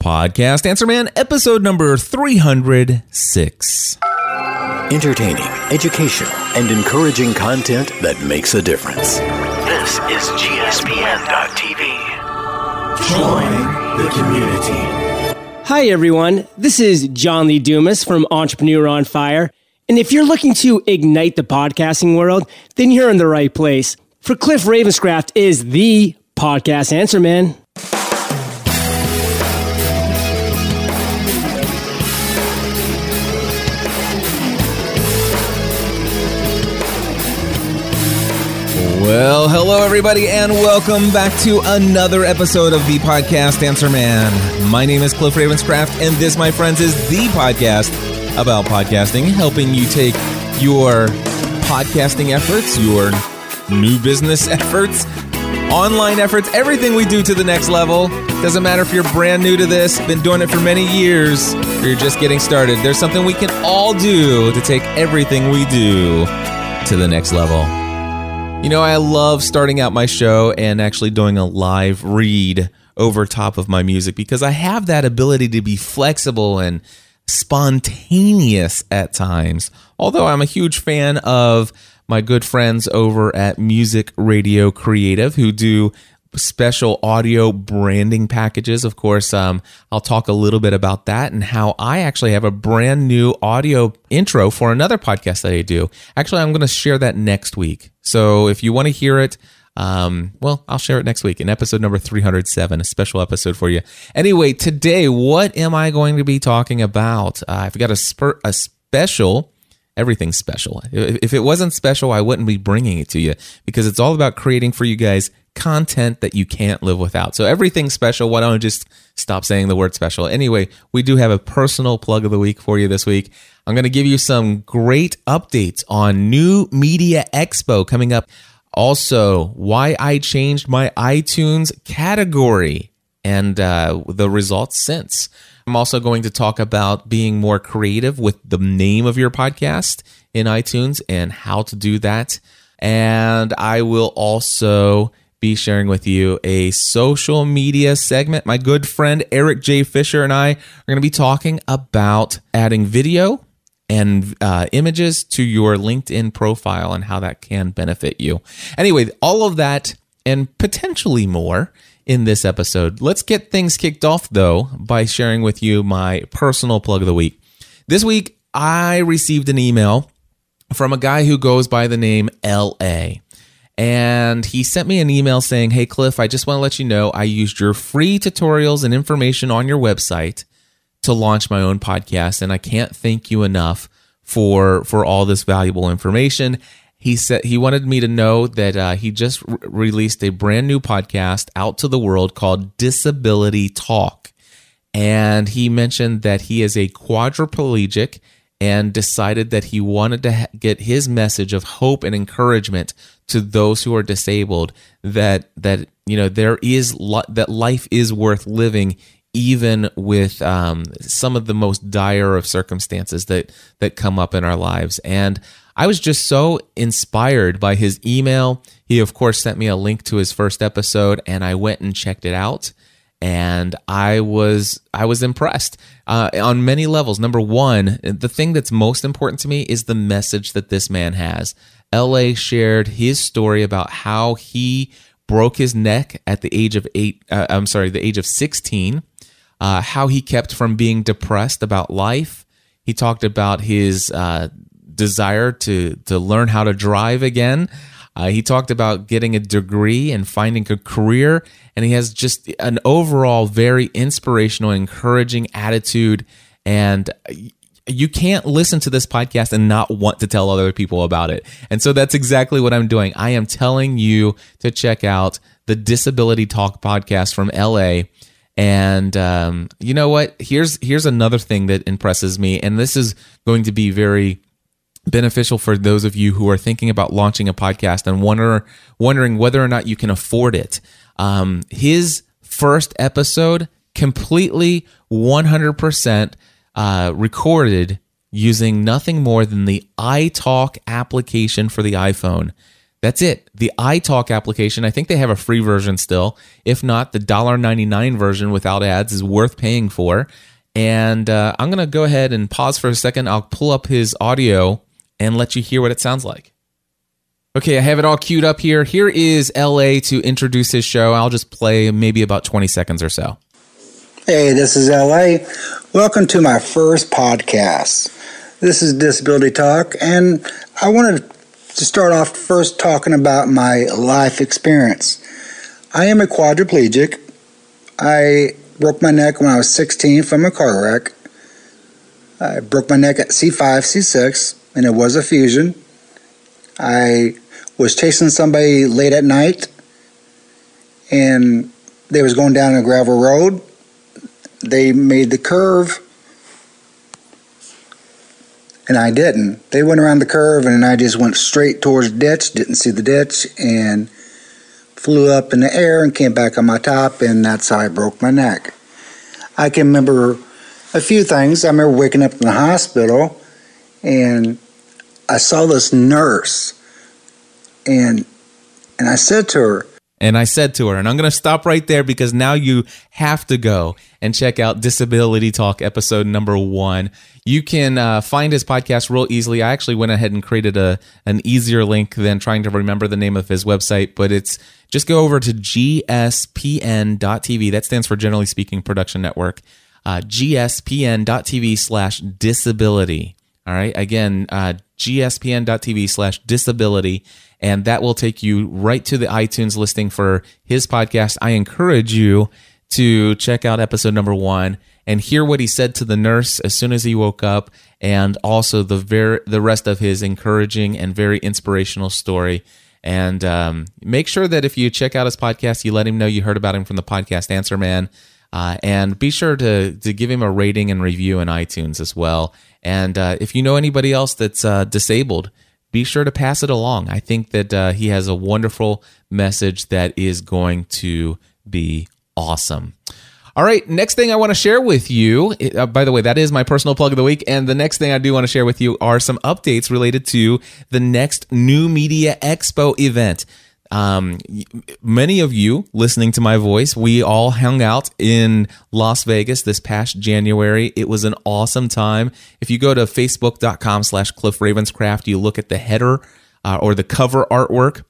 Podcast Answer Man, episode number 306. Entertaining, educational, and encouraging content that makes a difference. This is GSPN.TV. Join the community. Hi, everyone. This is John Lee Dumas from Entrepreneur on Fire. And if you're looking to ignite the podcasting world, then you're in the right place. For Cliff Ravenscraft is the podcast answer man. Well, hello, everybody, and welcome back to another episode of the podcast Answer Man. My name is Cliff Ravenscraft, and this, my friends, is the podcast about podcasting, helping you take your podcasting efforts, your new business efforts, online efforts, everything we do to the next level. Doesn't matter if you're brand new to this, been doing it for many years, or you're just getting started. There's something we can all do to take everything we do to the next level. You know, I love starting out my show and actually doing a live read over top of my music because I have that ability to be flexible and spontaneous at times. Although I'm a huge fan of my good friends over at Music Radio Creative who do special audio branding packages. Of course, um, I'll talk a little bit about that and how I actually have a brand new audio intro for another podcast that I do. Actually, I'm going to share that next week. So if you want to hear it, um, well, I'll share it next week in episode number 307, a special episode for you. Anyway, today, what am I going to be talking about? Uh, I've got a, spur, a special everything's special. If it wasn't special, I wouldn't be bringing it to you because it's all about creating for you guys content that you can't live without. So everything's special. Why don't I just stop saying the word special? Anyway, we do have a personal plug of the week for you this week. I'm going to give you some great updates on New Media Expo coming up. Also, why I changed my iTunes category and uh, the results since. I'm also going to talk about being more creative with the name of your podcast in iTunes and how to do that. And I will also be sharing with you a social media segment. My good friend Eric J. Fisher and I are going to be talking about adding video and uh, images to your LinkedIn profile and how that can benefit you. Anyway, all of that and potentially more in this episode. Let's get things kicked off, though, by sharing with you my personal plug of the week. This week, I received an email from a guy who goes by the name LA. And he sent me an email saying, Hey, Cliff, I just want to let you know I used your free tutorials and information on your website to launch my own podcast. And I can't thank you enough for, for all this valuable information he said he wanted me to know that uh, he just re- released a brand new podcast out to the world called Disability Talk. And he mentioned that he is a quadriplegic and decided that he wanted to ha- get his message of hope and encouragement to those who are disabled that that you know there is li- that life is worth living even with um, some of the most dire of circumstances that that come up in our lives and I was just so inspired by his email. He, of course, sent me a link to his first episode, and I went and checked it out. And I was I was impressed uh, on many levels. Number one, the thing that's most important to me is the message that this man has. La shared his story about how he broke his neck at the age of eight. Uh, I'm sorry, the age of sixteen. Uh, how he kept from being depressed about life. He talked about his uh, desire to to learn how to drive again. Uh, he talked about getting a degree and finding a career, and he has just an overall very inspirational, encouraging attitude. And you can't listen to this podcast and not want to tell other people about it. And so that's exactly what I'm doing. I am telling you to check out the Disability Talk podcast from LA. And um, you know what? Here's here's another thing that impresses me, and this is going to be very beneficial for those of you who are thinking about launching a podcast and wonder wondering whether or not you can afford it. Um, his first episode completely 100% uh, recorded using nothing more than the iTalk application for the iPhone. That's it. The iTalk application, I think they have a free version still. If not, the $1.99 version without ads is worth paying for. And uh, I'm going to go ahead and pause for a second. I'll pull up his audio and let you hear what it sounds like. Okay, I have it all queued up here. Here is LA to introduce his show. I'll just play maybe about 20 seconds or so. Hey, this is LA. Welcome to my first podcast. This is Disability Talk, and I wanted to start off first talking about my life experience. I am a quadriplegic. I broke my neck when I was 16 from a car wreck. I broke my neck at C5, C6, and it was a fusion. I was chasing somebody late at night, and they was going down a gravel road. They made the curve, and I didn't. They went around the curve, and I just went straight towards the ditch. Didn't see the ditch, and flew up in the air and came back on my top, and that's how I broke my neck. I can remember a few things. I remember waking up in the hospital, and I saw this nurse and and I said to her, and I said to her, and I'm going to stop right there because now you have to go and check out Disability Talk episode number one. You can uh, find his podcast real easily. I actually went ahead and created a an easier link than trying to remember the name of his website, but it's just go over to gspn.tv. That stands for Generally Speaking Production Network. Uh, gspn.tv slash disability. All right. Again, uh, gspn.tv slash disability and that will take you right to the iTunes listing for his podcast. I encourage you to check out episode number one and hear what he said to the nurse as soon as he woke up, and also the ver- the rest of his encouraging and very inspirational story. And um, make sure that if you check out his podcast, you let him know you heard about him from the podcast Answer Man. Uh, and be sure to to give him a rating and review in iTunes as well. And uh, if you know anybody else that's uh, disabled, be sure to pass it along. I think that uh, he has a wonderful message that is going to be awesome. All right, next thing I want to share with you, uh, by the way, that is my personal plug of the week. And the next thing I do want to share with you are some updates related to the next New Media Expo event. Um, many of you listening to my voice, we all hung out in Las Vegas this past January. It was an awesome time. If you go to facebook.com slash Cliff Ravenscraft, you look at the header uh, or the cover artwork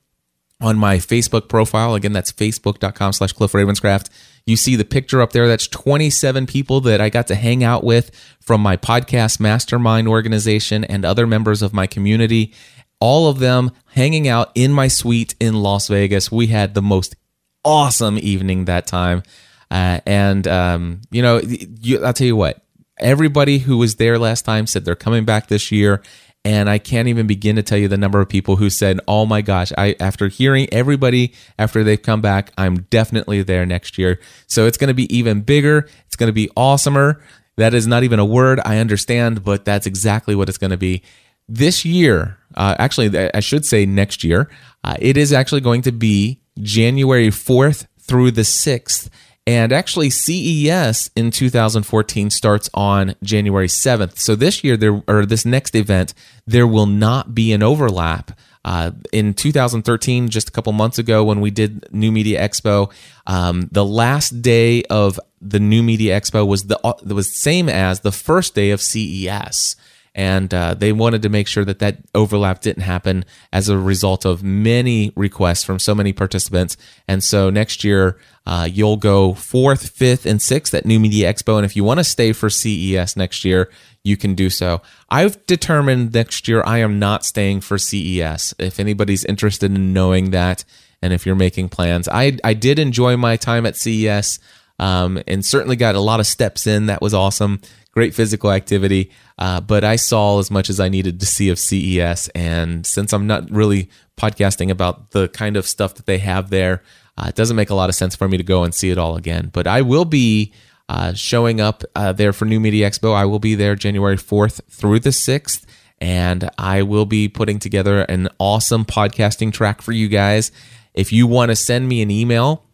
on my Facebook profile. Again, that's facebook.com slash Cliff Ravenscraft. You see the picture up there. That's 27 people that I got to hang out with from my podcast mastermind organization and other members of my community all of them hanging out in my suite in Las Vegas. We had the most awesome evening that time. Uh, and, um, you know, you, I'll tell you what, everybody who was there last time said they're coming back this year. And I can't even begin to tell you the number of people who said, "Oh my gosh!" I after hearing everybody after they've come back, I'm definitely there next year. So it's going to be even bigger. It's going to be awesomer. That is not even a word I understand, but that's exactly what it's going to be this year, uh, actually, I should say next year, uh, it is actually going to be January 4th through the 6th. And actually, CES in 2014 starts on January 7th. So this year, there or this next event, there will not be an overlap. Uh, in 2013, just a couple months ago, when we did New Media Expo, um, the last day of the New Media Expo was the uh, was same as the first day of CES and uh, they wanted to make sure that that overlap didn't happen as a result of many requests from so many participants. And so next year, uh, you'll go fourth, fifth, and sixth at New Media Expo. And if you want to stay for CES next year, you can do so. I've determined next year I am not staying for CES. If anybody's interested in knowing that, and if you're making plans, I I did enjoy my time at CES. Um, and certainly got a lot of steps in. That was awesome great physical activity. Uh, but I saw as much as I needed to see of CES. And since I'm not really podcasting about the kind of stuff that they have there, uh, it doesn't make a lot of sense for me to go and see it all again. But I will be uh, showing up uh, there for New Media Expo. I will be there January 4th through the 6th. And I will be putting together an awesome podcasting track for you guys. If you want to send me an email,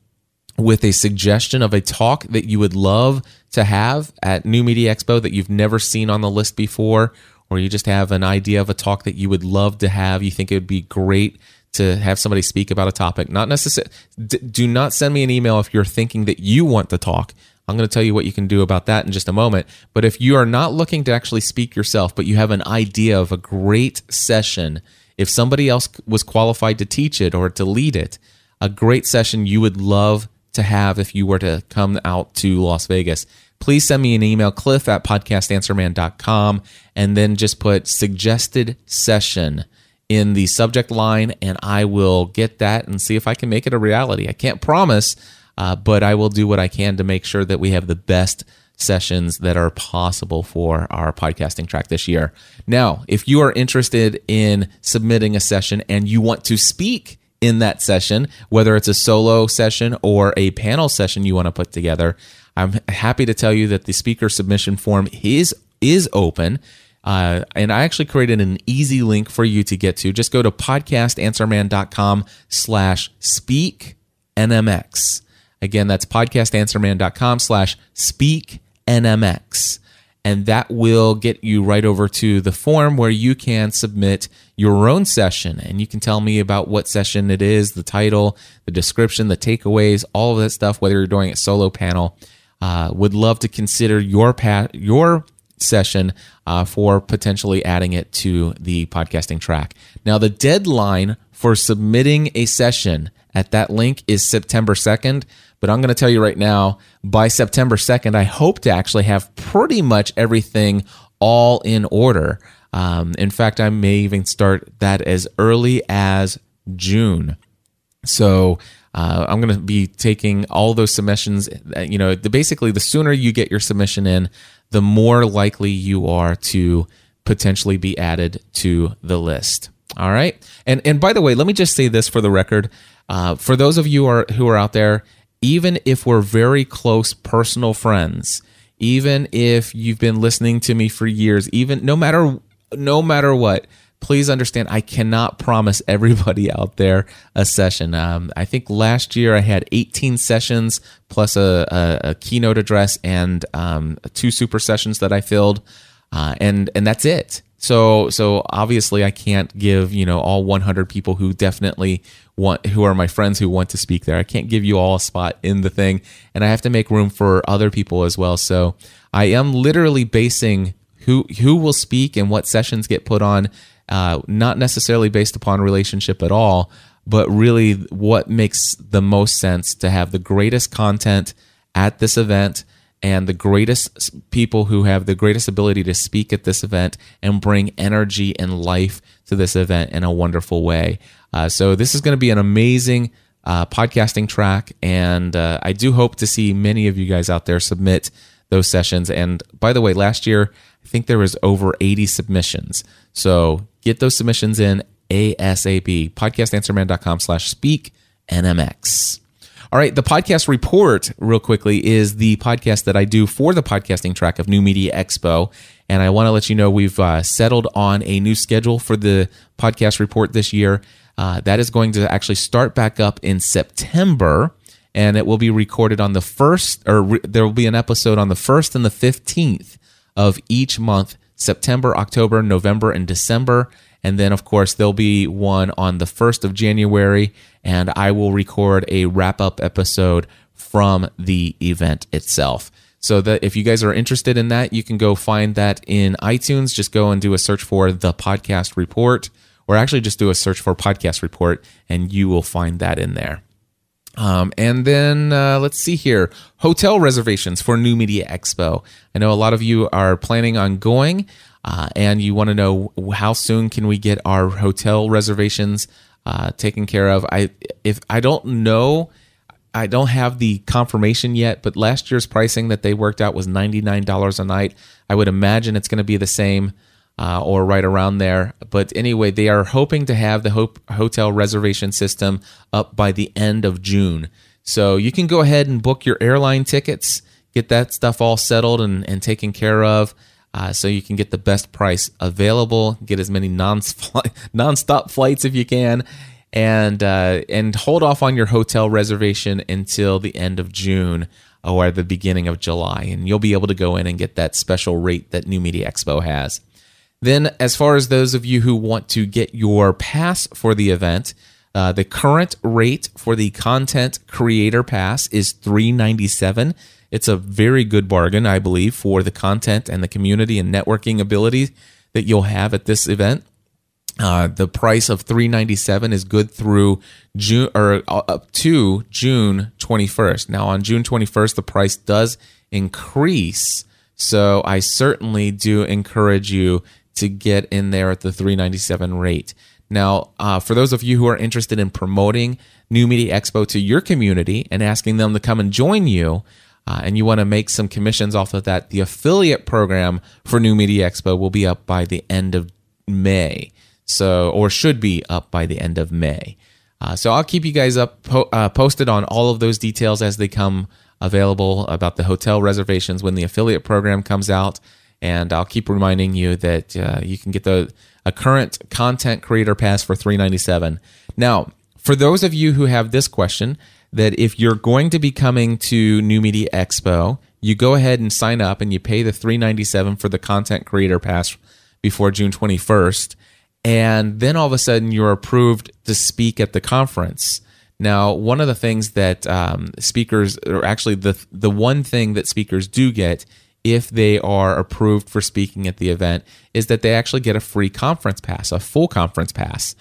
with a suggestion of a talk that you would love to have at New Media Expo that you've never seen on the list before, or you just have an idea of a talk that you would love to have, you think it would be great to have somebody speak about a topic. Not necessarily, d- do not send me an email if you're thinking that you want to talk. I'm going to tell you what you can do about that in just a moment. But if you are not looking to actually speak yourself, but you have an idea of a great session, if somebody else was qualified to teach it or to lead it, a great session you would love to have if you were to come out to Las Vegas, please send me an email, cliff at podcastanswerman.com, and then just put suggested session in the subject line, and I will get that and see if I can make it a reality. I can't promise, uh, but I will do what I can to make sure that we have the best sessions that are possible for our podcasting track this year. Now, if you are interested in submitting a session and you want to speak in that session, whether it's a solo session or a panel session you want to put together, I'm happy to tell you that the speaker submission form is is open. Uh, and I actually created an easy link for you to get to. Just go to podcastanswerman.com slash speak NMX. Again, that's podcastanswerman.com slash speak NMX. And that will get you right over to the form where you can submit your own session. And you can tell me about what session it is, the title, the description, the takeaways, all of that stuff, whether you're doing a solo panel. Uh, would love to consider your pa- your session uh, for potentially adding it to the podcasting track. Now, the deadline for submitting a session at that link is September 2nd. But I'm going to tell you right now, by September 2nd, I hope to actually have pretty much everything all in order. Um, in fact, I may even start that as early as June. So uh, I'm going to be taking all those submissions. Uh, you know, the, basically, the sooner you get your submission in, the more likely you are to potentially be added to the list. All right. And and by the way, let me just say this for the record. Uh, for those of you are, who are out there even if we're very close personal friends, even if you've been listening to me for years, even no matter no matter what, please understand I cannot promise everybody out there a session. Um, I think last year I had 18 sessions plus a, a, a keynote address and um, two super sessions that I filled, uh, and and that's it. So so obviously I can't give you know all 100 people who definitely want who are my friends who want to speak there. I can't give you all a spot in the thing, and I have to make room for other people as well. So I am literally basing who who will speak and what sessions get put on, uh, not necessarily based upon relationship at all, but really what makes the most sense to have the greatest content at this event and the greatest people who have the greatest ability to speak at this event and bring energy and life to this event in a wonderful way. Uh, so this is going to be an amazing uh, podcasting track, and uh, I do hope to see many of you guys out there submit those sessions. And by the way, last year I think there was over 80 submissions. So get those submissions in ASAP. Podcastanswerman.com slash speak NMX. All right, the podcast report, real quickly, is the podcast that I do for the podcasting track of New Media Expo. And I want to let you know we've uh, settled on a new schedule for the podcast report this year. Uh, that is going to actually start back up in September, and it will be recorded on the first, or re- there will be an episode on the first and the 15th of each month September, October, November, and December. And then, of course, there'll be one on the 1st of January, and I will record a wrap up episode from the event itself. So that if you guys are interested in that, you can go find that in iTunes. Just go and do a search for the podcast report or actually just do a search for podcast report and you will find that in there. Um, and then uh, let's see here hotel reservations for New Media Expo. I know a lot of you are planning on going uh, and you want to know how soon can we get our hotel reservations uh, taken care of. I if I don't know. I don't have the confirmation yet, but last year's pricing that they worked out was $99 a night. I would imagine it's going to be the same uh, or right around there. But anyway, they are hoping to have the hotel reservation system up by the end of June. So you can go ahead and book your airline tickets, get that stuff all settled and, and taken care of. Uh, so you can get the best price available, get as many non non-stop flights if you can, and uh, and hold off on your hotel reservation until the end of June or the beginning of July, and you'll be able to go in and get that special rate that New Media Expo has. Then, as far as those of you who want to get your pass for the event, Uh, the current rate for the content creator pass is 397 it's a very good bargain i believe for the content and the community and networking ability that you'll have at this event uh, the price of 397 is good through June or uh, up to June 21st. Now on June 21st the price does increase, so I certainly do encourage you to get in there at the 397 rate. Now, uh, for those of you who are interested in promoting New Media Expo to your community and asking them to come and join you, uh, and you want to make some commissions off of that, the affiliate program for New Media Expo will be up by the end of May. So, or should be up by the end of May. Uh, so I'll keep you guys up po- uh, posted on all of those details as they come available about the hotel reservations when the affiliate program comes out, and I'll keep reminding you that uh, you can get the a current content creator pass for 397. Now, for those of you who have this question, that if you're going to be coming to New Media Expo, you go ahead and sign up and you pay the 397 for the content creator pass before June 21st and then all of a sudden you're approved to speak at the conference. Now, one of the things that um, speakers, or actually the the one thing that speakers do get if they are approved for speaking at the event, is that they actually get a free conference pass, a full conference pass.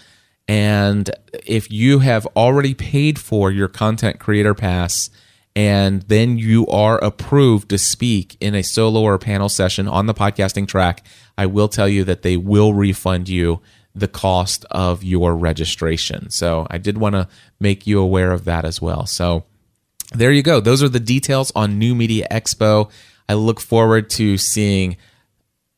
And if you have already paid for your content creator pass, and then you are approved to speak in a solo or panel session on the podcasting track, I will tell you that they will refund you the cost of your registration. So I did want to make you aware of that as well. So there you go. Those are the details on New Media Expo. I look forward to seeing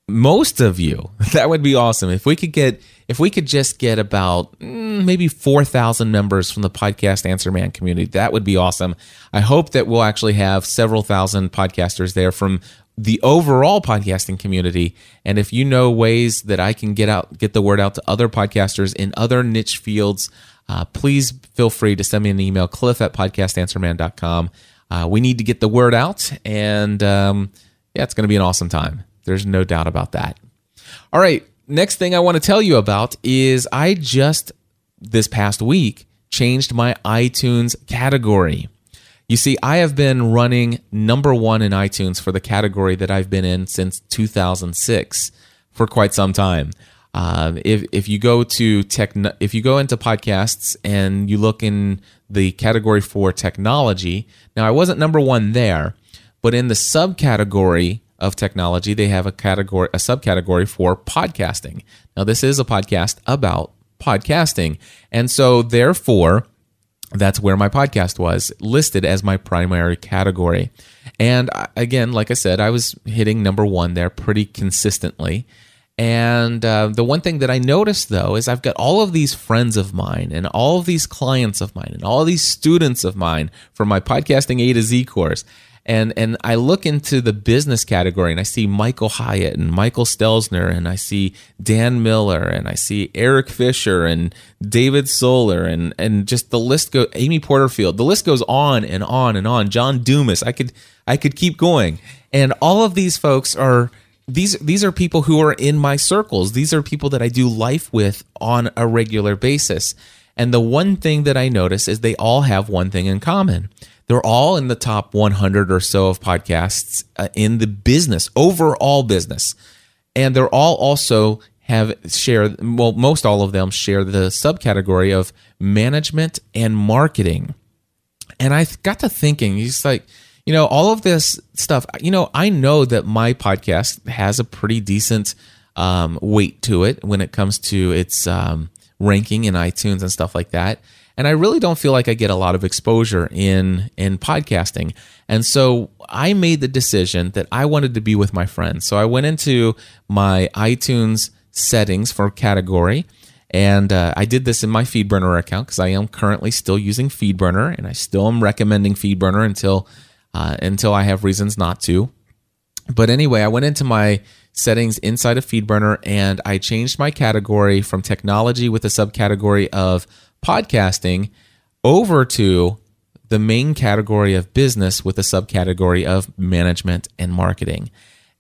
most of you. That would be awesome. If we could get if we could just get about mm, maybe 4,000 members from the podcast Answer Man community, that would be awesome. I hope that we'll actually have several thousand podcasters there from the overall podcasting community. And if you know ways that I can get out, get the word out to other podcasters in other niche fields, uh, please feel free to send me an email, cliff at podcastanswerman.com. Uh, we need to get the word out. And um, yeah, it's going to be an awesome time. There's no doubt about that. All right. Next thing I want to tell you about is I just this past week changed my iTunes category. You see, I have been running number one in iTunes for the category that I've been in since 2006 for quite some time. Uh, if if you go to tech, if you go into podcasts and you look in the category for technology, now I wasn't number one there, but in the subcategory of technology, they have a category, a subcategory for podcasting. Now, this is a podcast about podcasting, and so therefore that's where my podcast was listed as my primary category. And again, like I said, I was hitting number one there pretty consistently. And uh, the one thing that I noticed though is I've got all of these friends of mine and all of these clients of mine and all these students of mine from my podcasting A to Z course and and I look into the business category and I see Michael Hyatt and Michael Stelzner and I see Dan Miller and I see Eric Fisher and David Solar and and just the list go Amy Porterfield the list goes on and on and on. John Dumas I could I could keep going. And all of these folks are these these are people who are in my circles. These are people that I do life with on a regular basis. And the one thing that I notice is they all have one thing in common they're all in the top 100 or so of podcasts uh, in the business, overall business. And they're all also have share well most all of them share the subcategory of management and marketing. And I got to thinking, he's like, you know, all of this stuff, you know, I know that my podcast has a pretty decent um, weight to it when it comes to its um, ranking in iTunes and stuff like that and I really don't feel like I get a lot of exposure in in podcasting. And so I made the decision that I wanted to be with my friends. So I went into my iTunes settings for category and uh, I did this in my FeedBurner account because I am currently still using FeedBurner, and I still am recommending FeedBurner until uh, until I have reasons not to. But anyway, I went into my settings inside of FeedBurner, and I changed my category from technology with a subcategory of podcasting over to the main category of business with a subcategory of management and marketing.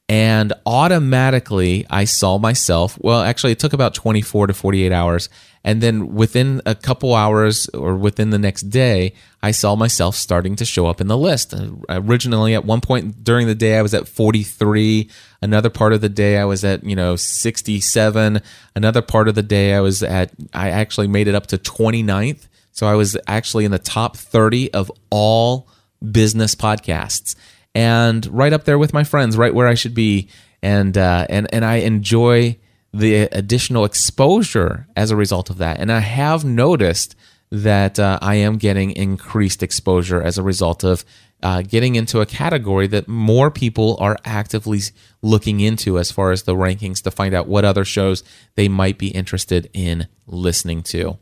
And automatically I saw myself. Well, actually, it took about 24 to 48 hours. And then within a couple hours or within the next day, I saw myself starting to show up in the list. Originally, at one point during the day, I was at 43. Another part of the day, I was at, you know, 67. Another part of the day, I was at, I actually made it up to 29th. So I was actually in the top 30 of all business podcasts and right up there with my friends, right where I should be. And uh, and and I enjoy the additional exposure as a result of that. And I have noticed that uh, I am getting increased exposure as a result of uh, getting into a category that more people are actively looking into as far as the rankings to find out what other shows they might be interested in listening to.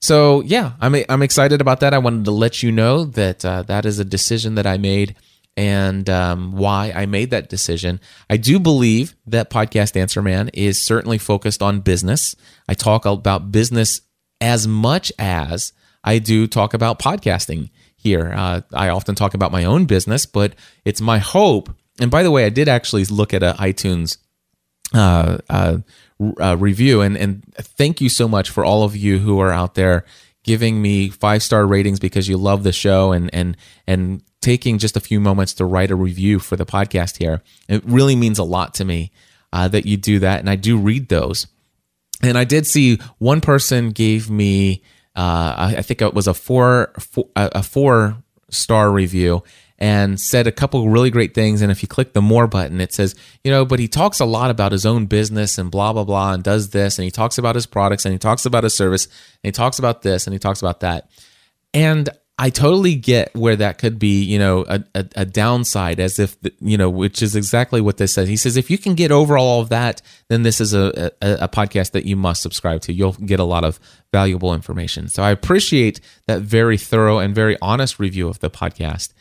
So yeah, I'm I'm excited about that. I wanted to let you know that uh, that is a decision that I made and um, why I made that decision. I do believe that Podcast Answer Man is certainly focused on business. I talk about business as much as I do talk about podcasting here. Uh, I often talk about my own business, but it's my hope. And by the way, I did actually look at an iTunes uh, uh, uh, review, and and thank you so much for all of you who are out there giving me five star ratings because you love the show and and and taking just a few moments to write a review for the podcast here. It really means a lot to me uh, that you do that, and I do read those. And I did see one person gave me, uh, I think it was a four, four a four star review, and said a couple really great things. And if you click the more button, it says, you know, but he talks a lot about his own business and blah, blah, blah, and does this. And he talks about his products and he talks about his service and he talks about this and he talks about that. And I totally get where that could be, you know, a, a, a, downside, as if, you know, which is exactly what this says. He says, if you can get over all of that, then this is a, a, a, podcast that you must subscribe to. You'll get a lot of valuable information. So I appreciate that very thorough and very honest review of the podcast.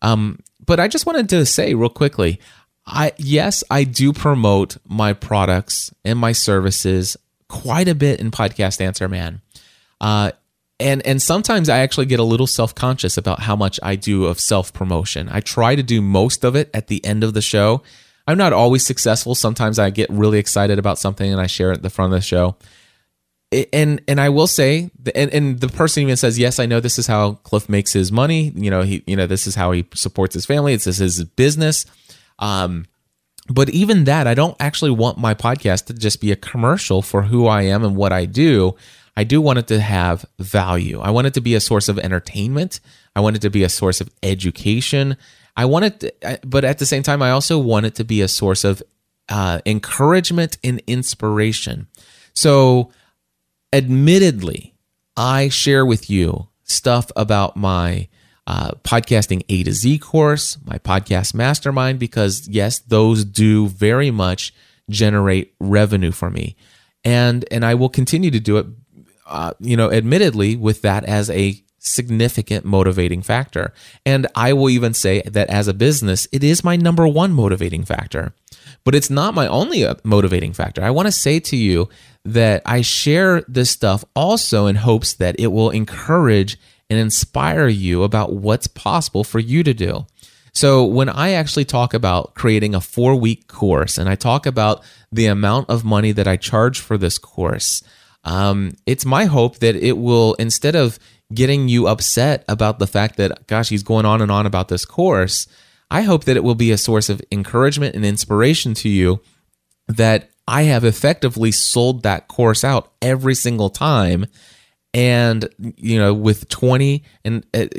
Um, but I just wanted to say real quickly, I yes, I do promote my products and my services quite a bit in Podcast Answer Man. Uh, and and sometimes I actually get a little self conscious about how much I do of self promotion. I try to do most of it at the end of the show. I'm not always successful. Sometimes I get really excited about something and I share it at the front of the show. And and I will say, and, and the person even says, "Yes, I know this is how Cliff makes his money. You know, he you know this is how he supports his family. It's his business." Um, but even that, I don't actually want my podcast to just be a commercial for who I am and what I do. I do want it to have value. I want it to be a source of entertainment. I want it to be a source of education. I want it, to, but at the same time, I also want it to be a source of uh, encouragement and inspiration. So, admittedly, I share with you stuff about my uh, podcasting A to Z course, my podcast mastermind, because yes, those do very much generate revenue for me. And, and I will continue to do it uh, you know, admittedly, with that as a significant motivating factor. And I will even say that as a business, it is my number one motivating factor. But it's not my only uh, motivating factor. I want to say to you that I share this stuff also in hopes that it will encourage and inspire you about what's possible for you to do. So, when I actually talk about creating a four week course and I talk about the amount of money that I charge for this course, um, it's my hope that it will, instead of getting you upset about the fact that, gosh, he's going on and on about this course, I hope that it will be a source of encouragement and inspiration to you that I have effectively sold that course out every single time. And you know with 20 and at,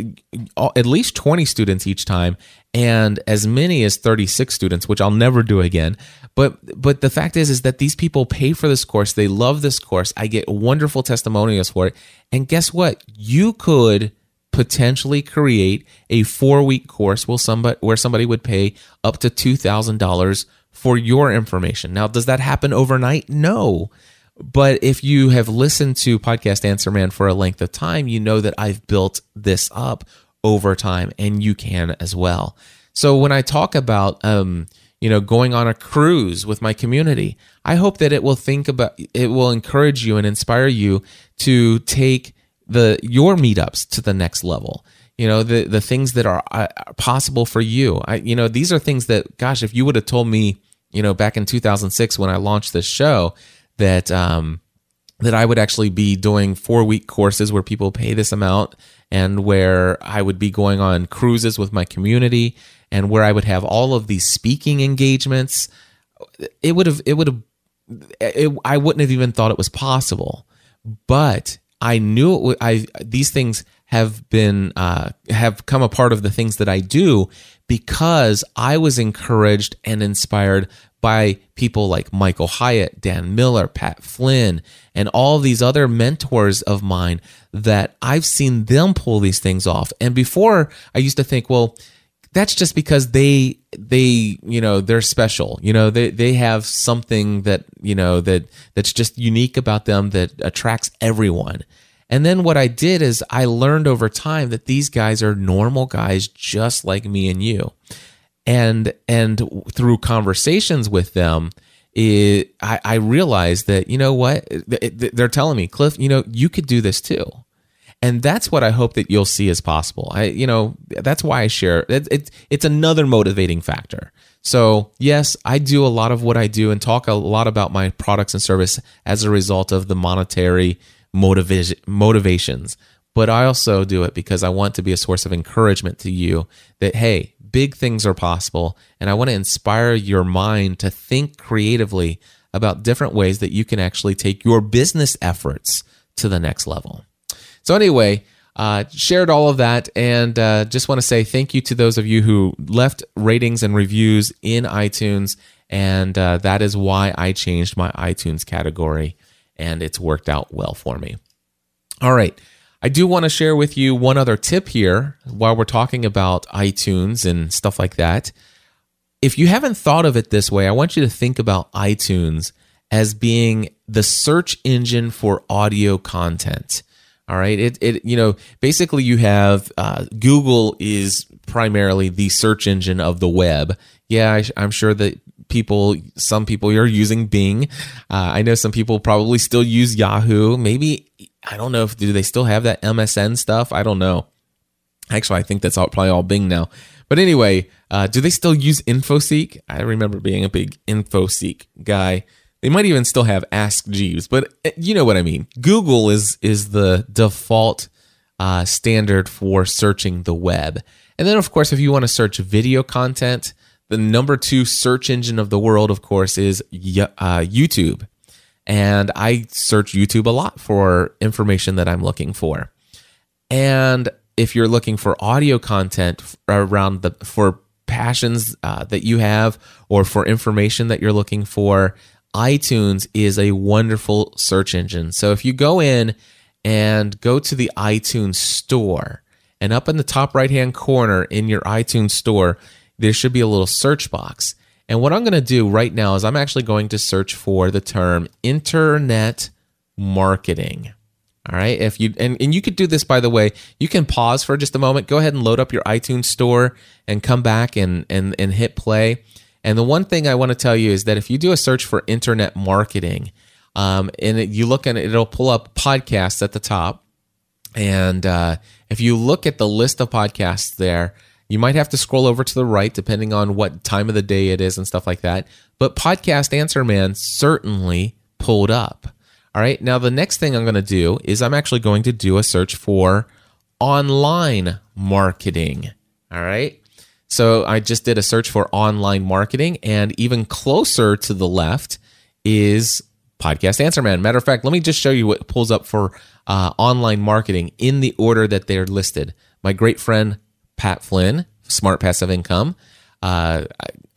at, least 20 students each time and as many as 36 students which I'll never do again but but the fact is is that these people pay for this course. They love this course. I get wonderful testimonials for it. And guess what? You could potentially create a 4 week course where somebody where somebody would pay up to $2000 for your information. Now does that happen overnight? No. But if you have listened to Podcast Answer Man for a length of time, you know that I've built this up over time and you can as well. So when I talk about, um, you know, going on a cruise with my community, I hope that it will think about, it will encourage you and inspire you to take the, your meetups to the next level. You know the the things that are, uh, possible for you. I you know these are things that gosh if you would have told me you know, back in 2006 when I launched this show, that um, that I would actually be doing four week courses where people pay this amount, and where I would be going on cruises with my community, and where I would have all of these speaking engagements. It would have, it would have, it, I wouldn't have even thought it was possible, but I knew it. I these things have been uh, have come a part of the things that I do because I was encouraged and inspired by people like Michael Hyatt, Dan Miller, Pat Flynn, and all these other mentors of mine that I've seen them pull these things off. And before I used to think, well, that's just because they they you know they're special you know they they have something that you know that that's just unique about them that attracts everyone and then what I did is I learned over time that these guys are normal guys just like me and you. And and through conversations with them, it, I, I realized that you know what they're telling me, Cliff. You know you could do this too, and that's what I hope that you'll see as possible. I you know that's why I share. It, it, it's another motivating factor. So yes, I do a lot of what I do and talk a lot about my products and service as a result of the monetary motivation motivations but I also do it because I want to be a source of encouragement to you that hey, big things are possible and I want to inspire your mind to think creatively about different ways that you can actually take your business efforts to the next level. So anyway, uh, shared all of that and uh, just want to say thank you to those of you who left ratings and reviews in iTunes and uh, that is why I changed my iTunes category and it's worked out well for me. All right. I do want to share with you one other tip here while we're talking about iTunes and stuff like that. If you haven't thought of it this way, I want you to think about iTunes as being the search engine for audio content. All right. It, it you know, basically you have uh, Google is primarily the search engine of the web. Yeah, I, am sure that people, some people are using Bing. Uh, I know some people probably still use Yahoo. Maybe, I don't know if, do they still have that MSN stuff? I don't know. Actually, I think that's all, probably all Bing now. But anyway, uh, do they still use InfoSeek? I remember being a big InfoSeek guy. They might even still have Ask Jeeves, but uh, you know what I mean. Google is is the default uh, standard for searching the web. And then, of course, if you want to search video content, the number two search engine of the world, of course, is uh, YouTube. And I search YouTube a lot for information that I'm looking for. And if you're looking for audio content around the for passions uh, that you have or for information that you're looking for, iTunes is a wonderful search engine. So if you go in and go to the iTunes store, and up in the top right hand corner in your iTunes store, there should be a little search box. And what I'm going to do right now is I'm actually going to search for the term internet marketing. All right. If you and, and you could do this by the way, you can pause for just a moment, go ahead and load up your iTunes store and come back and and, and hit play. And the one thing I want to tell you is that if you do a search for internet marketing, um, and you look at it, it'll pull up podcasts at the top. And uh, if you look at the list of podcasts there, you might have to scroll over to the right depending on what time of the day it is and stuff like that. But Podcast Answer Man certainly pulled up. All right. Now, the next thing I'm going to do is I'm actually going to do a search for online marketing. All right. So I just did a search for online marketing, and even closer to the left is Podcast Answer Man. Matter of fact, let me just show you what pulls up for uh, online marketing in the order that they're listed. My great friend Pat Flynn, Smart Passive Income. Uh,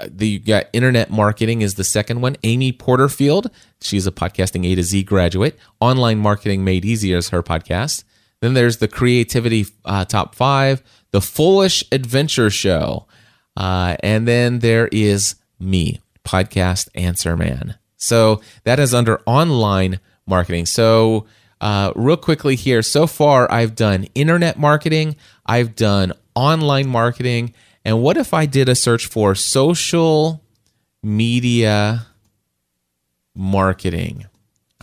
the you got internet marketing is the second one. Amy Porterfield, she's a podcasting A to Z graduate. Online marketing made easier is her podcast. Then there's the creativity uh, top five, the Foolish Adventure Show, uh, and then there is me, podcast Answer Man. So that is under online marketing. So uh, real quickly here, so far I've done internet marketing, I've done online marketing. And what if I did a search for social media marketing?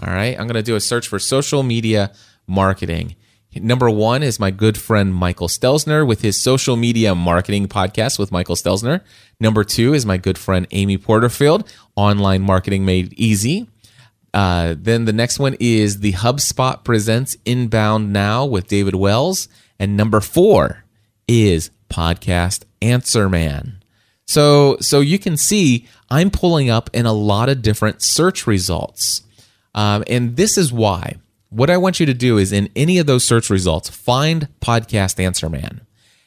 All right, I'm going to do a search for social media marketing. Number one is my good friend Michael Stelzner with his social media marketing podcast with Michael Stelzner. Number two is my good friend Amy Porterfield, Online Marketing Made Easy. Uh, then the next one is the HubSpot Presents Inbound Now with David Wells. And number four is Podcast Answer Man. So, so you can see I'm pulling up in a lot of different search results. Um, and this is why. What I want you to do is in any of those search results, find Podcast Answer Man.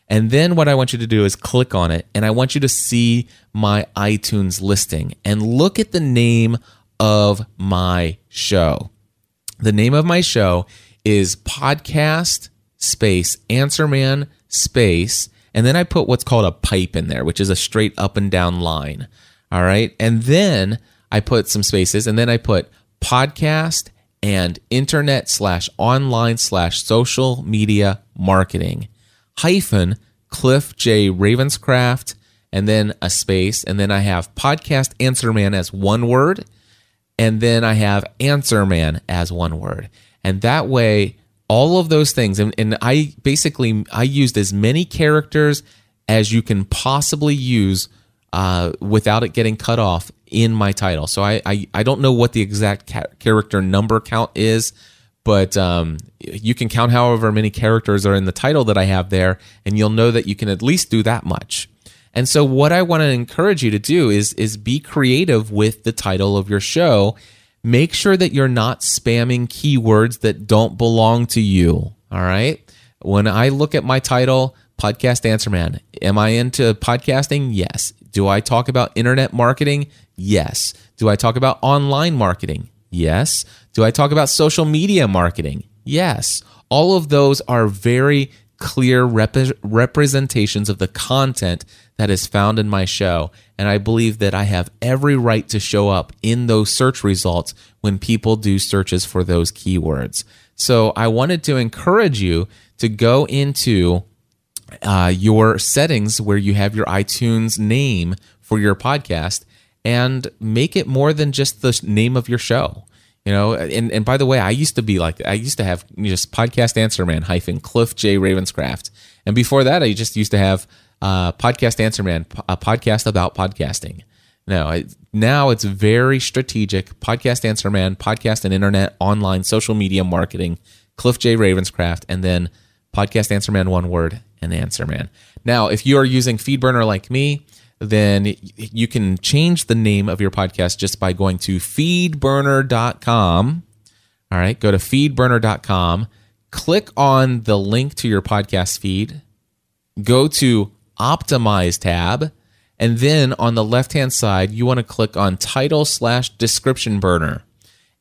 And then what I want you to do is click on it and I want you to see my iTunes listing and look at the name of my show. The name of my show is Podcast Space Answer Man Space. And then I put what's called a pipe in there, which is a straight up and down line. All right. And then I put some spaces and then I put podcast and internet slash online slash social media marketing hyphen Cliff J. Ravenscraft and then a space. And then I have podcast answer man as one word. And then I have answer man as one word. And that way, all of those things, and, and I basically I used as many characters as you can possibly use uh, without it getting cut off in my title. So I, I, I don't know what the exact ca- character number count is, but um, you can count however many characters are in the title that I have there, and you'll know that you can at least do that much. And so what I want to encourage you to do is is be creative with the title of your show. Make sure that you're not spamming keywords that don't belong to you. All right? When I look at my title, Podcast Answer Man, am I into podcasting? Yes. Do I talk about internet marketing? Yes. Do I talk about online marketing? Yes. Do I talk about social media marketing? Yes. All of those are very clear rep- representations of the content that is found in my show. And I believe that I have every right to show up in those search results when people do searches for those keywords. So I wanted to encourage you to go into uh, your settings where you have your iTunes name for your podcast and make it more than just the name of your show. You know, and, and by the way, I used to be like I used to have just podcast answer man hyphen Cliff J Ravenscraft, and before that, I just used to have uh, podcast answer man, a podcast about podcasting. No, now it's very strategic. Podcast answer man, podcast and internet, online, social media marketing. Cliff J Ravenscraft, and then podcast answer man, one word, and answer man. Now, if you are using FeedBurner like me, then you can change the name of your podcast just by going to feedburner.com. All right, go to feedburner.com, click on the link to your podcast feed, go to optimize tab, and then on the left hand side, you want to click on title slash description burner.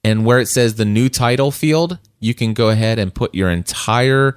And where it says the new title field, you can go ahead and put your entire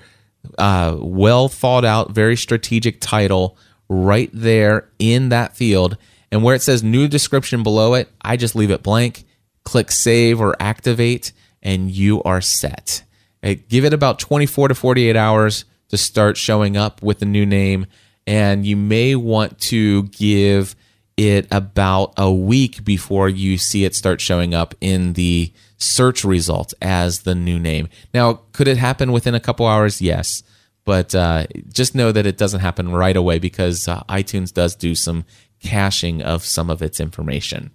uh, well thought out, very strategic title right there in that field. And where it says new description below it, I just leave it blank, click save or activate, and you are set. give it about 24 to 48 hours to start showing up with the new name. And you may want to give it about a week before you see it start showing up in the search results as the new name. Now, could it happen within a couple hours? Yes. But uh, just know that it doesn't happen right away because uh, iTunes does do some caching of some of its information.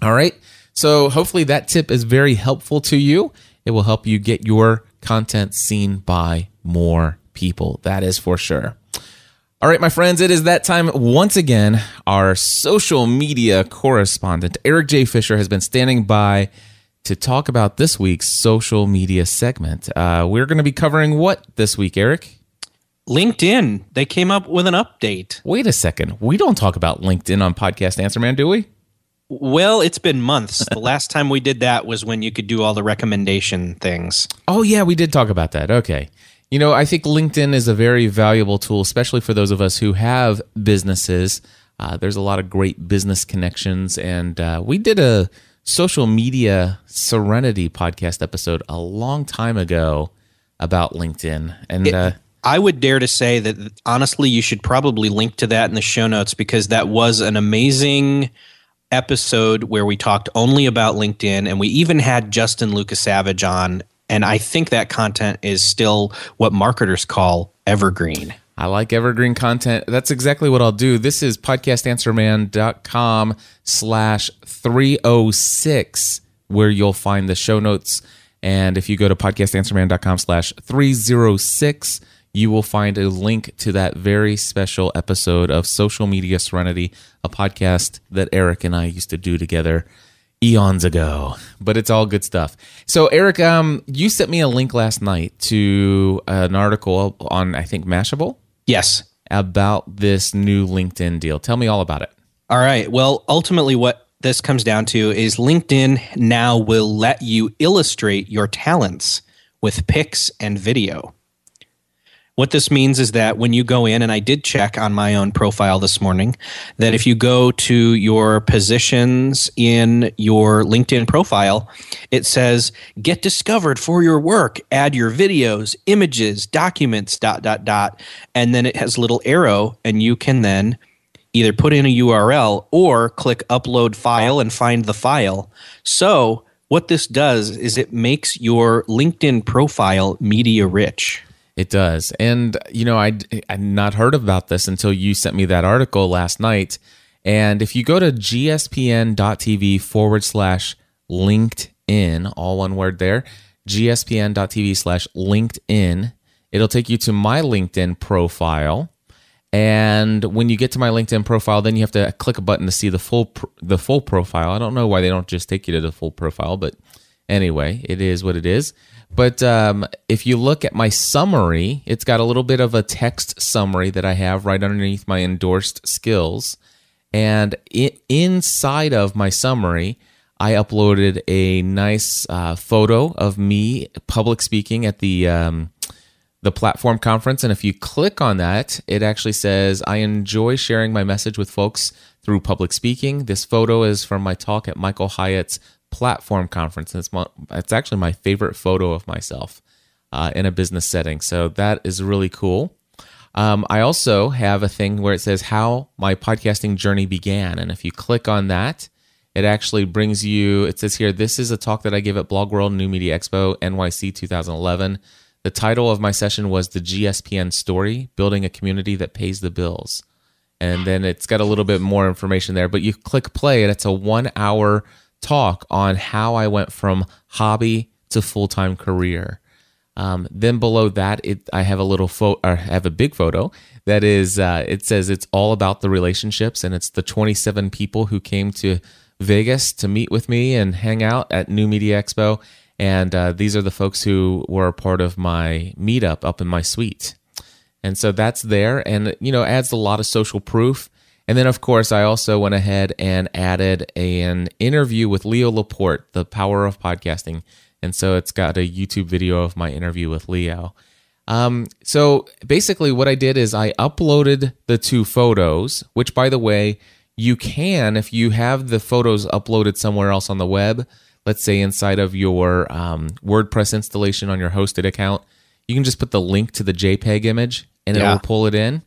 All right. So hopefully that tip is very helpful to you. It will help you get your content seen by more people. That is for sure. All right, my friends, it is that time once again. Our social media correspondent, Erik J. Fisher, has been standing by to talk about this week's social media segment. Uh, we're going to be covering what this week, Erik? LinkedIn. They came up with an update. Wait a second. We don't talk about LinkedIn on Podcast Answer Man, do we? Well, it's been months. the last time we did that was when you could do all the recommendation things. Oh, yeah, we did talk about that. Okay. You know, I think LinkedIn is a very valuable tool, especially for those of us who have businesses. Uh, there's a lot of great business connections, and uh, we did a social media serenity podcast episode a long time ago about LinkedIn. And it, uh, I would dare to say that honestly, you should probably link to that in the show notes because that was an amazing episode where we talked only about LinkedIn and we even had Justin Lucas Savage on And I think that content is still what marketers call evergreen. I like evergreen content. That's exactly what I'll do. This is podcastanswerman.com slash 306 where you'll find the show notes. And if you go to podcastanswerman.com slash 306, you will find a link to that very special episode of Social Media Serenity, a podcast that Erik and I used to do together eons ago. But it's all good stuff. So, Erik, um, you sent me a link last night to an article on, I think, Mashable. Yes. About this new LinkedIn deal. Tell me all about it. All right. Well, ultimately, what this comes down to is LinkedIn now will let you illustrate your talents with pics and video. What this means is that when you go in, and I did check on my own profile this morning, that if you go to your positions in your LinkedIn profile, it says get discovered for your work, add your videos, images, documents, dot, dot, dot. And then it has a little arrow, and you can then either put in a URL or click upload file and find the file. So, what this does is it makes your LinkedIn profile media rich. It does. And, you know, I'd, I'd not heard about this until you sent me that article last night. And if you go to gspn.tv forward slash LinkedIn, all one word there, gspn.tv slash LinkedIn, it'll take you to my LinkedIn profile. And when you get to my LinkedIn profile, then you have to click a button to see the full the full profile. I don't know why they don't just take you to the full profile, but anyway, it is what it is. But um, if you look at my summary, it's got a little bit of a text summary that I have right underneath my endorsed skills. And it, inside of my summary, I uploaded a nice uh, photo of me public speaking at the um, the platform conference. And if you click on that, it actually says, "I enjoy sharing my message with folks through public speaking." This photo is from my talk at Michael Hyatt's platform conference. It's, my, it's actually my favorite photo of myself uh, in a business setting. So that is really cool. Um, I also have a thing where it says how my podcasting journey began. And if you click on that, it actually brings you, it says here, this is a talk that I give at Blog World New Media Expo NYC 2011. The title of my session was The GSPN Story Building a Community That Pays the Bills. And then it's got a little bit more information there, but you click play and it's a one hour talk on how I went from hobby to full time career. Um, then below that, it I have a little photo, I have a big photo that is. Uh, it says it's all about the relationships, and it's the 27 people who came to Vegas to meet with me and hang out at New Media Expo. And uh, these are the folks who were a part of my meetup up in my suite. And so that's there, and you know, adds a lot of social proof. And then, of course, I also went ahead and added an interview with Leo Laporte, the power of podcasting. And so it's got a YouTube video of my interview with Leo. Um, so basically, what I did is I uploaded the two photos, which, by the way, you can, if you have the photos uploaded somewhere else on the web, let's say inside of your um, WordPress installation on your hosted account, you can just put the link to the JPEG image and yeah. it will pull it in.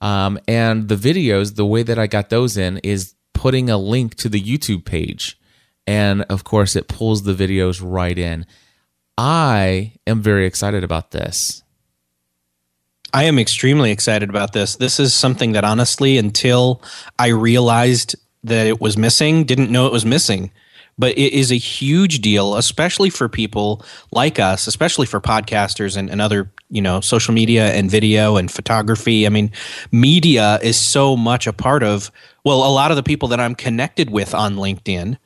Um, and the videos, the way that I got those in is putting a link to the YouTube page. And of course, it pulls the videos right in. I am very excited about this. I am extremely excited about this. This is something that honestly, until I realized that it was missing, didn't know it was missing but it is a huge deal, especially for people like us, especially for podcasters and, and other, you know, social media and video and photography. I mean, media is so much a part of, well, a lot of the people that I'm connected with on LinkedIn.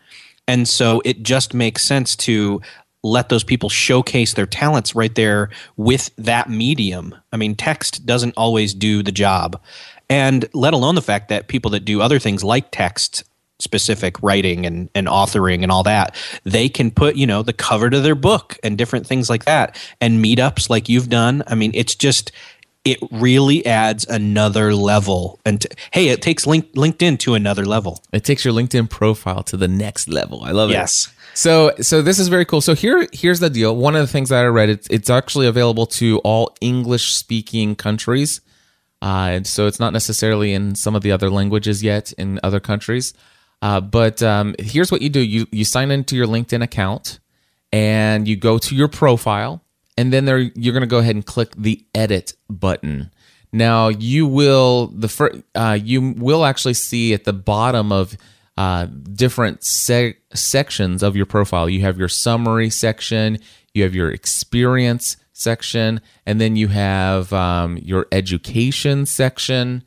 And so it just makes sense to let those people showcase their talents right there with that medium. I mean, text doesn't always do the job. And let alone the fact that people that do other things like text specific writing and, and authoring and all that they can put you know the cover to their book and different things like that and meetups like you've done. I mean it's just it really adds another level and t- hey it takes link- linkedin to another level. It takes your linkedin profile to the next level. I love yes. it. Yes. So so this is very cool. So here here's the deal. One of the things that i read it's, it's actually available to all english speaking countries. Uh, so it's not necessarily in some of the other languages yet in other countries uh, but um, here's what you do: you you sign into your LinkedIn account, and you go to your profile, and then there you're going to go ahead and click the edit button. Now you will the fir- uh, you will actually see at the bottom of uh, different se- sections of your profile. You have your summary section, you have your experience section, and then you have um, your education section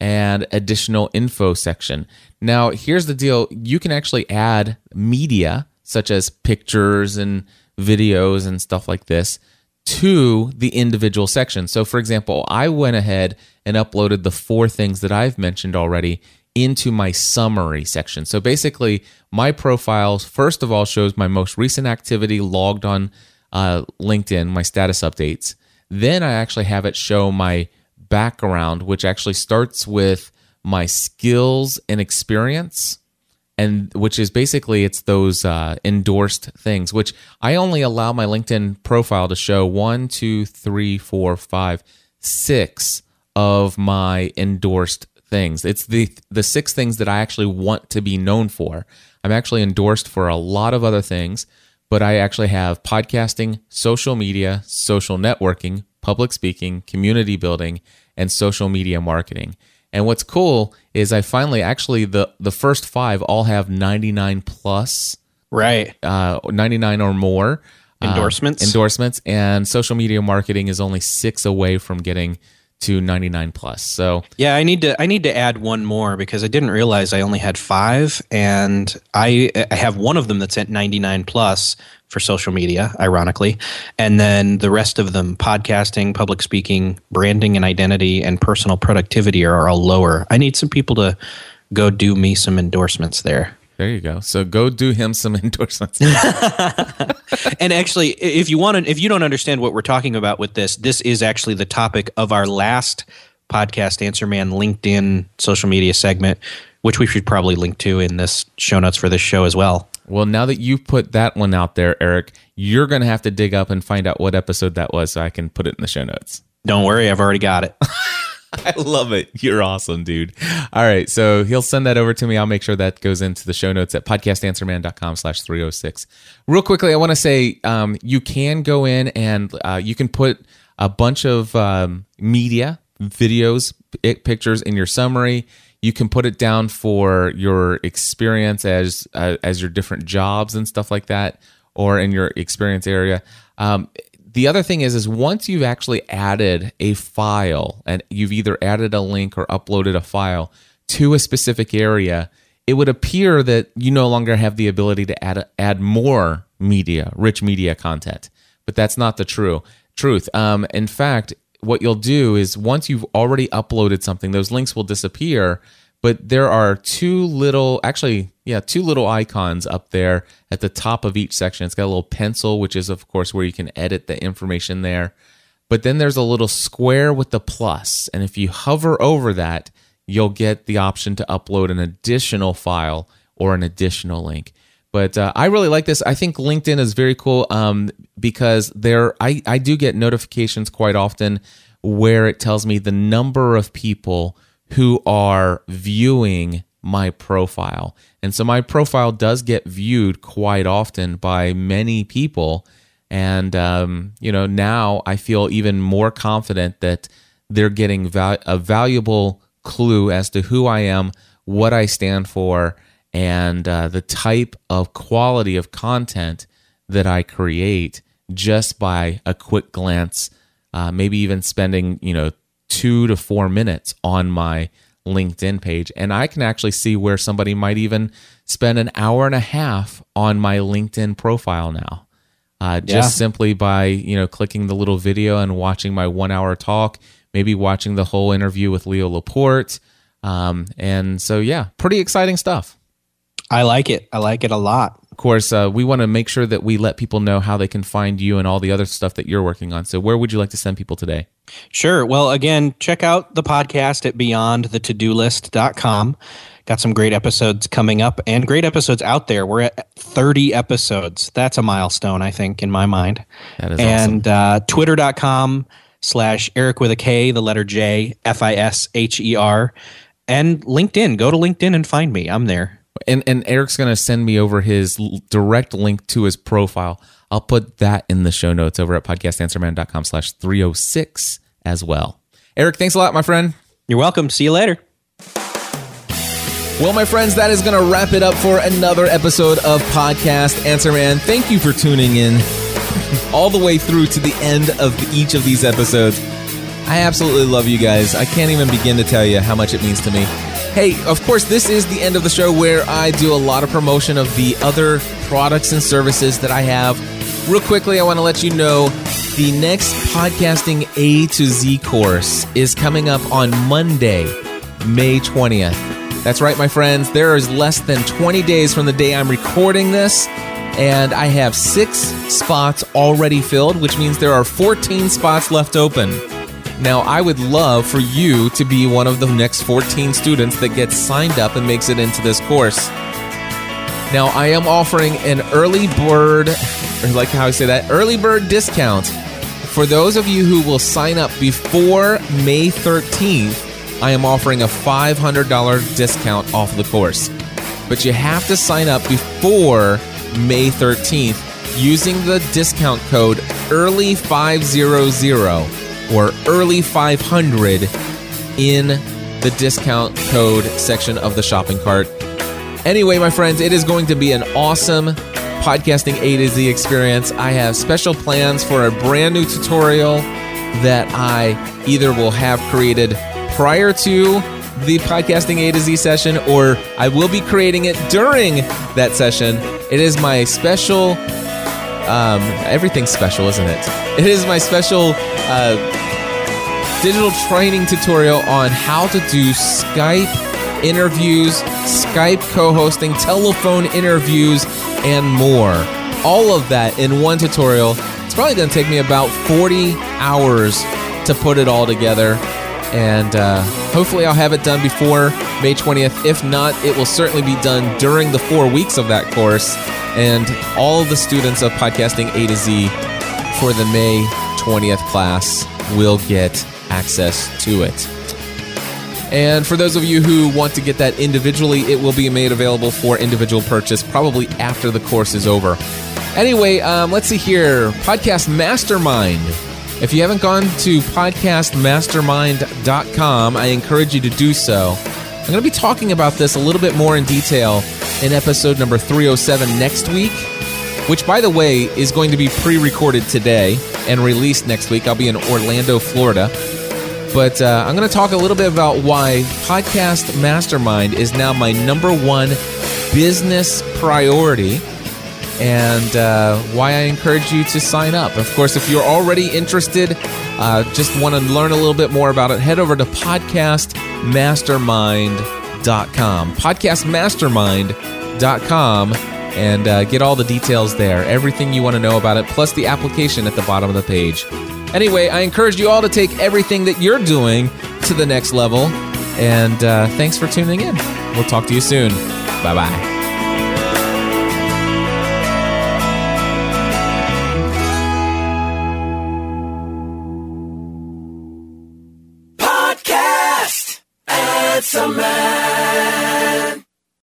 and additional info section. Now, here's the deal you can actually add media such as pictures and videos and stuff like this to the individual section. So, for example, I went ahead and uploaded the four things that I've mentioned already into my summary section. So, basically, my profile, first of all, shows my most recent activity logged on uh, LinkedIn, my status updates. Then I actually have it show my background, which actually starts with my skills and experience and which is basically it's those uh, endorsed things which i only allow my linkedin profile to show one two three four five six of my endorsed things. It's the the six things that i actually want to be known for. I'm actually endorsed for a lot of other things but i actually have podcasting social media social networking public speaking community building and social media marketing. And what's cool is I finally actually the the first five all have 99 plus, right? Uh, 99 or more endorsements. Uh, endorsements, and social media marketing is only six away from getting to 99 plus. So yeah, I need to I need to add one more because I didn't realize I only had five, and I I have one of them that's at 99 plus for social media, ironically, and then the rest of them podcasting, public speaking, branding and identity, and personal productivity are all lower. I need some people to go do me some endorsements there. There you go. So go do him some endorsements. and actually, if you want to, if you don't understand what we're talking about with this, this is actually the topic of our last podcast, Answer Man LinkedIn social media segment, which we should probably link to in this show notes for this show as well. Well, now that you've put that one out there, Erik, you're going to have to dig up and find out what episode that was so I can put it in the show notes. Don't worry, I've already got it. I love it. You're awesome, dude. All right. So he'll send that over to me. I'll make sure that goes into the show notes at podcastanswerman.com slash 306. Real quickly, I want to say um, you can go in and uh, you can put a bunch of um, media, videos, pictures in your summary. You can put it down for your experience as uh, as your different jobs and stuff like that, or in your experience area. Um, the other thing is is once you've actually added a file and you've either added a link or uploaded a file to a specific area it would appear that you no longer have the ability to add add more media rich media content. But that's not the true truth. Um, in fact what you'll do is once you've already uploaded something those links will disappear but there are two little actually yeah two little icons up there at the top of each section. It's got a little pencil which is of course where you can edit the information there. But then there's a little square with the plus. And if you hover over that you'll get the option to upload an additional file or an additional link. But uh, I really like this. I think LinkedIn is very cool um, because there I, I do get notifications quite often where it tells me the number of people who are viewing my profile. And so my profile does get viewed quite often by many people. And, um, you know, now I feel even more confident that they're getting val- a valuable clue as to who I am, what I stand for, and uh, the type of quality of content that I create just by a quick glance, uh, maybe even spending, you know, two to four minutes on my LinkedIn page. And I can actually see where somebody might even spend an hour and a half on my LinkedIn profile now. Uh, just yeah. simply by you know clicking the little video and watching my one hour talk, maybe watching the whole interview with Leo Laporte, um, and so yeah, pretty exciting stuff. I like it. I like it a lot course, uh, we want to make sure that we let people know how they can find you and all the other stuff that you're working on. So, where would you like to send people today? Sure. Well, again, check out the podcast at beyondthetodolist.com. Got some great episodes coming up and great episodes out there. We're at 30 episodes. That's a milestone, I think, in my mind. That is and awesome. uh, twitter.com slash Erik with a K, the letter J, F I S H E R, and LinkedIn. Go to LinkedIn and find me. I'm there and and Erik's going to send me over his direct link to his profile. I'll put that in the show notes over at podcastanswerman.com slash 306 as well. Erik, thanks a lot, my friend. You're welcome. See you later. Well, my friends, that is going to wrap it up for another episode of Podcast Answer Man. Thank you for tuning in all the way through to the end of each of these episodes. I absolutely love you guys. I can't even begin to tell you how much it means to me. Hey, of course, this is the end of the show where I do a lot of promotion of the other products and services that I have. Real quickly, I want to let you know the next podcasting A to Z course is coming up on Monday, May 20th. That's right, my friends. There is less than 20 days from the day I'm recording this, and I have six spots already filled, which means there are 14 spots left open. Now, I would love for you to be one of the next 14 students that gets signed up and makes it into this course. Now, I am offering an early bird, or like how I say that, early bird discount for those of you who will sign up before May 13th I am offering a $500 discount off the course. But you have to sign up before May 13th using the discount code EARLY500 or EARLY500 in the discount code section of the shopping cart. Anyway, my friends, it is going to be an awesome podcasting A to Z experience. I have special plans for a brand new tutorial that I either will have created prior to the podcasting A to Z session, or I will be creating it during that session. It is my special, um, everything's special, isn't it? It is my special uh, digital training tutorial on how to do Skype interviews, Skype co hosting, telephone interviews, and more. All of that in one tutorial. It's probably going to take me about 40 hours to put it all together and uh, hopefully I'll have it done before May 20th. If not, it will certainly be done during the four weeks of that course, and all the students of Podcasting A to Z for the May 20th class will get access to it. And for those of you who want to get that individually, it will be made available for individual purchase probably after the course is over. Anyway, um, let's see here. Podcast Mastermind if you haven't gone to podcastmastermind.com, I encourage you to do so. I'm going to be talking about this a little bit more in detail in episode number 307 next week, which, by the way, is going to be pre recorded today and released next week. I'll be in Orlando, Florida. But uh, I'm going to talk a little bit about why Podcast Mastermind is now my number one business priority and uh, why I encourage you to sign up. Of course, if you're already interested, uh, just want to learn a little bit more about it, head over to podcastmastermind.com. Podcastmastermind.com and uh, get all the details there, everything you want to know about it, plus the application at the bottom of the page. Anyway, I encourage you all to take everything that you're doing to the next level. And uh, thanks for tuning in. We'll talk to you soon. Bye bye.